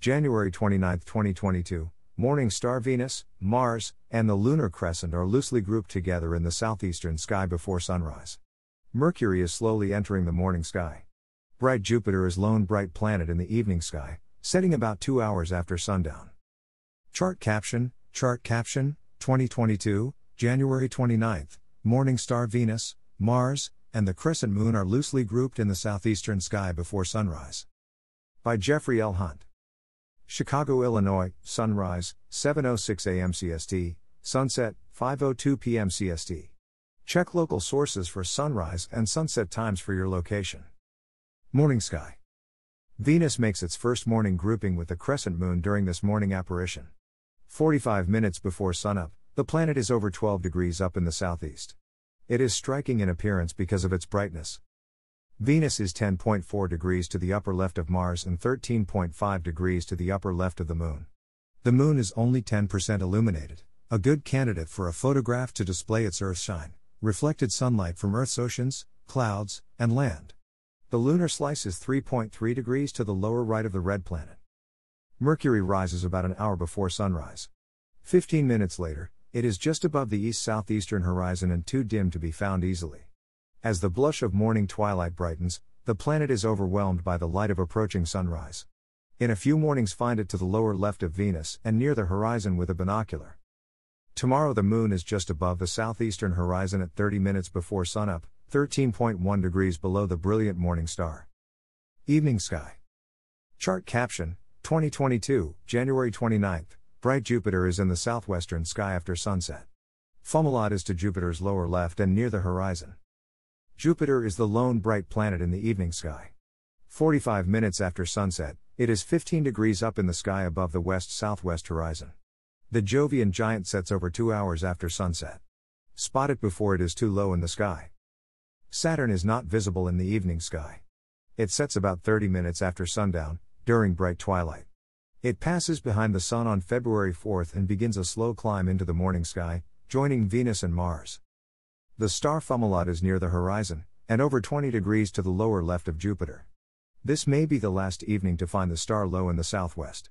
January 29, 2022, morning star Venus, Mars, and the lunar crescent are loosely grouped together in the southeastern sky before sunrise. Mercury is slowly entering the morning sky. Bright Jupiter is lone bright planet in the evening sky, setting about 2 hours after sundown. Chart caption Chart caption 2022, January 29th, morning star Venus, Mars, and the crescent moon are loosely grouped in the southeastern sky before sunrise. By Jeffrey L. Hunt. Chicago, Illinois, sunrise, 7:06 a.m. CST, sunset, 5:02 p.m. CST. Check local sources for sunrise and sunset times for your location. Morning sky. Venus makes its first morning grouping with the crescent moon during this morning apparition. 45 minutes before sunup, the planet is over 12 degrees up in the southeast. It is striking in appearance because of its brightness. Venus is 10.4 degrees to the upper left of Mars and 13.5 degrees to the upper left of the Moon. The Moon is only 10% illuminated, a good candidate for a photograph to display its Earth shine, reflected sunlight from Earth's oceans, clouds, and land. The lunar slice is 3.3 degrees to the lower right of the red planet. Mercury rises about an hour before sunrise. 15 minutes later, it is just above the east southeastern horizon and too dim to be found easily. As the blush of morning twilight brightens, the planet is overwhelmed by the light of approaching sunrise. In a few mornings, find it to the lower left of Venus and near the horizon with a binocular. Tomorrow, the moon is just above the southeastern horizon at 30 minutes before sunup, 13.1 degrees below the brilliant morning star. Evening sky. Chart caption 2022, January 29th. Bright Jupiter is in the southwestern sky after sunset. Fomalhaut is to Jupiter's lower left and near the horizon. Jupiter is the lone bright planet in the evening sky. 45 minutes after sunset, it is 15 degrees up in the sky above the west southwest horizon. The Jovian giant sets over two hours after sunset. Spot it before it is too low in the sky. Saturn is not visible in the evening sky. It sets about 30 minutes after sundown, during bright twilight. It passes behind the Sun on February 4th and begins a slow climb into the morning sky, joining Venus and Mars. The star Fomalhaut is near the horizon, and over 20 degrees to the lower left of Jupiter. This may be the last evening to find the star low in the southwest.